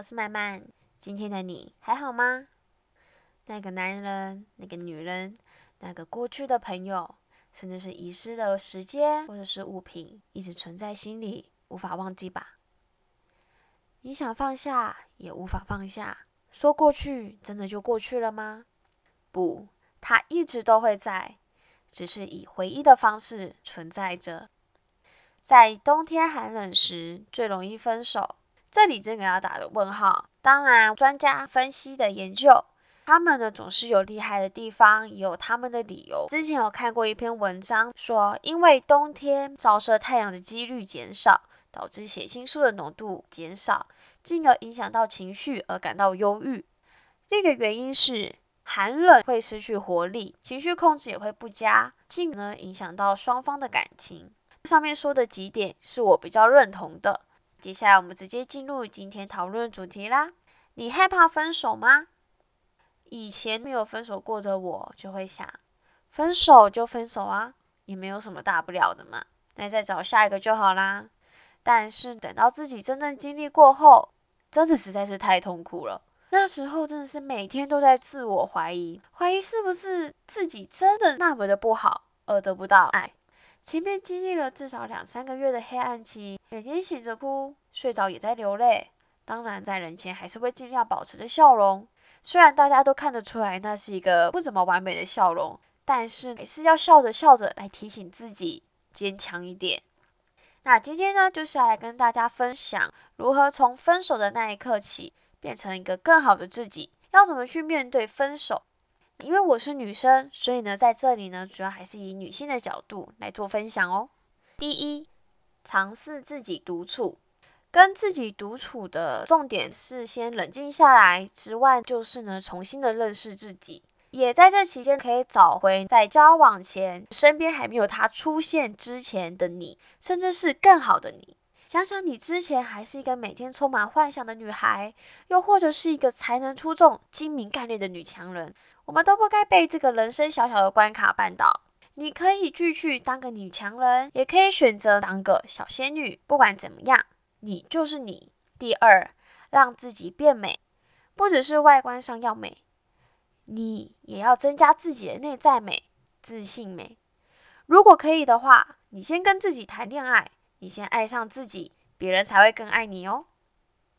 我是曼曼。今天的你还好吗？那个男人，那个女人，那个过去的朋友，甚至是遗失的时间或者是物品，一直存在心里，无法忘记吧？你想放下，也无法放下。说过去，真的就过去了吗？不，它一直都会在，只是以回忆的方式存在着。在冬天寒冷时，最容易分手。这里真给他打个问号。当然，专家分析的研究，他们呢总是有厉害的地方，也有他们的理由。之前有看过一篇文章，说因为冬天照射太阳的几率减少，导致血清素的浓度减少，进而影响到情绪而感到忧郁。另一个原因是寒冷会失去活力，情绪控制也会不佳，进而影响到双方的感情。上面说的几点是我比较认同的。接下来我们直接进入今天讨论主题啦。你害怕分手吗？以前没有分手过的我就会想，分手就分手啊，也没有什么大不了的嘛，那再找下一个就好啦。但是等到自己真正经历过后，真的实在是太痛苦了。那时候真的是每天都在自我怀疑，怀疑是不是自己真的那么的不好而得不到爱。前面经历了至少两三个月的黑暗期，每天醒着哭，睡着也在流泪。当然，在人前还是会尽量保持着笑容。虽然大家都看得出来那是一个不怎么完美的笑容，但是还是要笑着笑着来提醒自己坚强一点。那今天呢，就是要来跟大家分享如何从分手的那一刻起变成一个更好的自己，要怎么去面对分手。因为我是女生，所以呢，在这里呢，主要还是以女性的角度来做分享哦。第一，尝试自己独处，跟自己独处的重点是先冷静下来之外，就是呢，重新的认识自己，也在这期间可以找回在交往前身边还没有他出现之前的你，甚至是更好的你。想想你之前还是一个每天充满幻想的女孩，又或者是一个才能出众、精明干练的女强人。我们都不该被这个人生小小的关卡绊倒。你可以继续当个女强人，也可以选择当个小仙女。不管怎么样，你就是你。第二，让自己变美，不只是外观上要美，你也要增加自己的内在美、自信美。如果可以的话，你先跟自己谈恋爱，你先爱上自己，别人才会更爱你哦。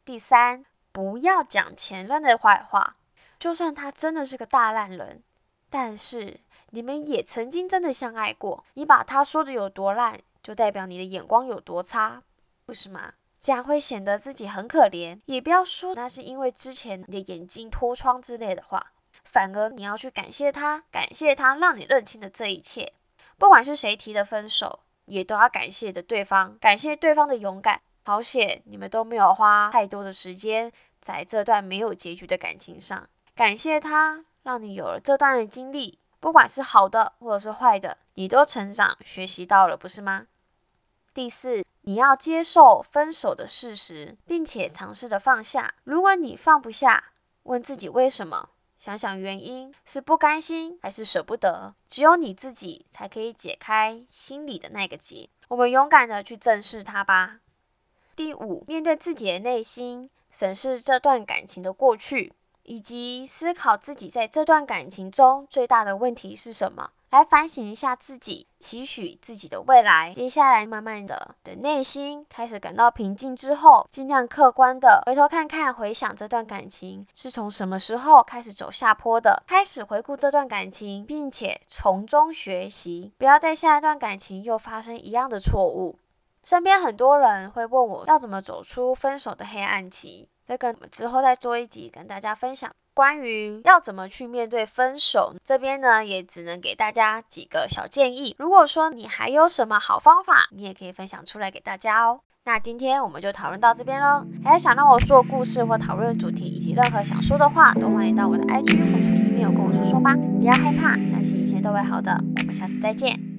第三，不要讲前任的坏话。就算他真的是个大烂人，但是你们也曾经真的相爱过。你把他说的有多烂，就代表你的眼光有多差，不是吗？这样会显得自己很可怜。也不要说那是因为之前你的眼睛脱窗之类的话，反而你要去感谢他，感谢他让你认清了这一切。不管是谁提的分手，也都要感谢着对方，感谢对方的勇敢。好险，你们都没有花太多的时间在这段没有结局的感情上。感谢他，让你有了这段的经历，不管是好的或者是坏的，你都成长学习到了，不是吗？第四，你要接受分手的事实，并且尝试着放下。如果你放不下，问自己为什么，想想原因，是不甘心还是舍不得？只有你自己才可以解开心里的那个结。我们勇敢的去正视它吧。第五，面对自己的内心，审视这段感情的过去。以及思考自己在这段感情中最大的问题是什么，来反省一下自己，期许自己的未来。接下来，慢慢的的内心开始感到平静之后，尽量客观的回头看看，回想这段感情是从什么时候开始走下坡的，开始回顾这段感情，并且从中学习，不要在下一段感情又发生一样的错误。身边很多人会问我要怎么走出分手的黑暗期。这个之后再做一集跟大家分享关于要怎么去面对分手，这边呢也只能给大家几个小建议。如果说你还有什么好方法，你也可以分享出来给大家哦。那今天我们就讨论到这边喽。还想让我说故事或讨论主题，以及任何想说的话，都欢迎到我的 IG 或者 email 跟我说说吧。不要害怕，相信一切都会好的。我们下次再见。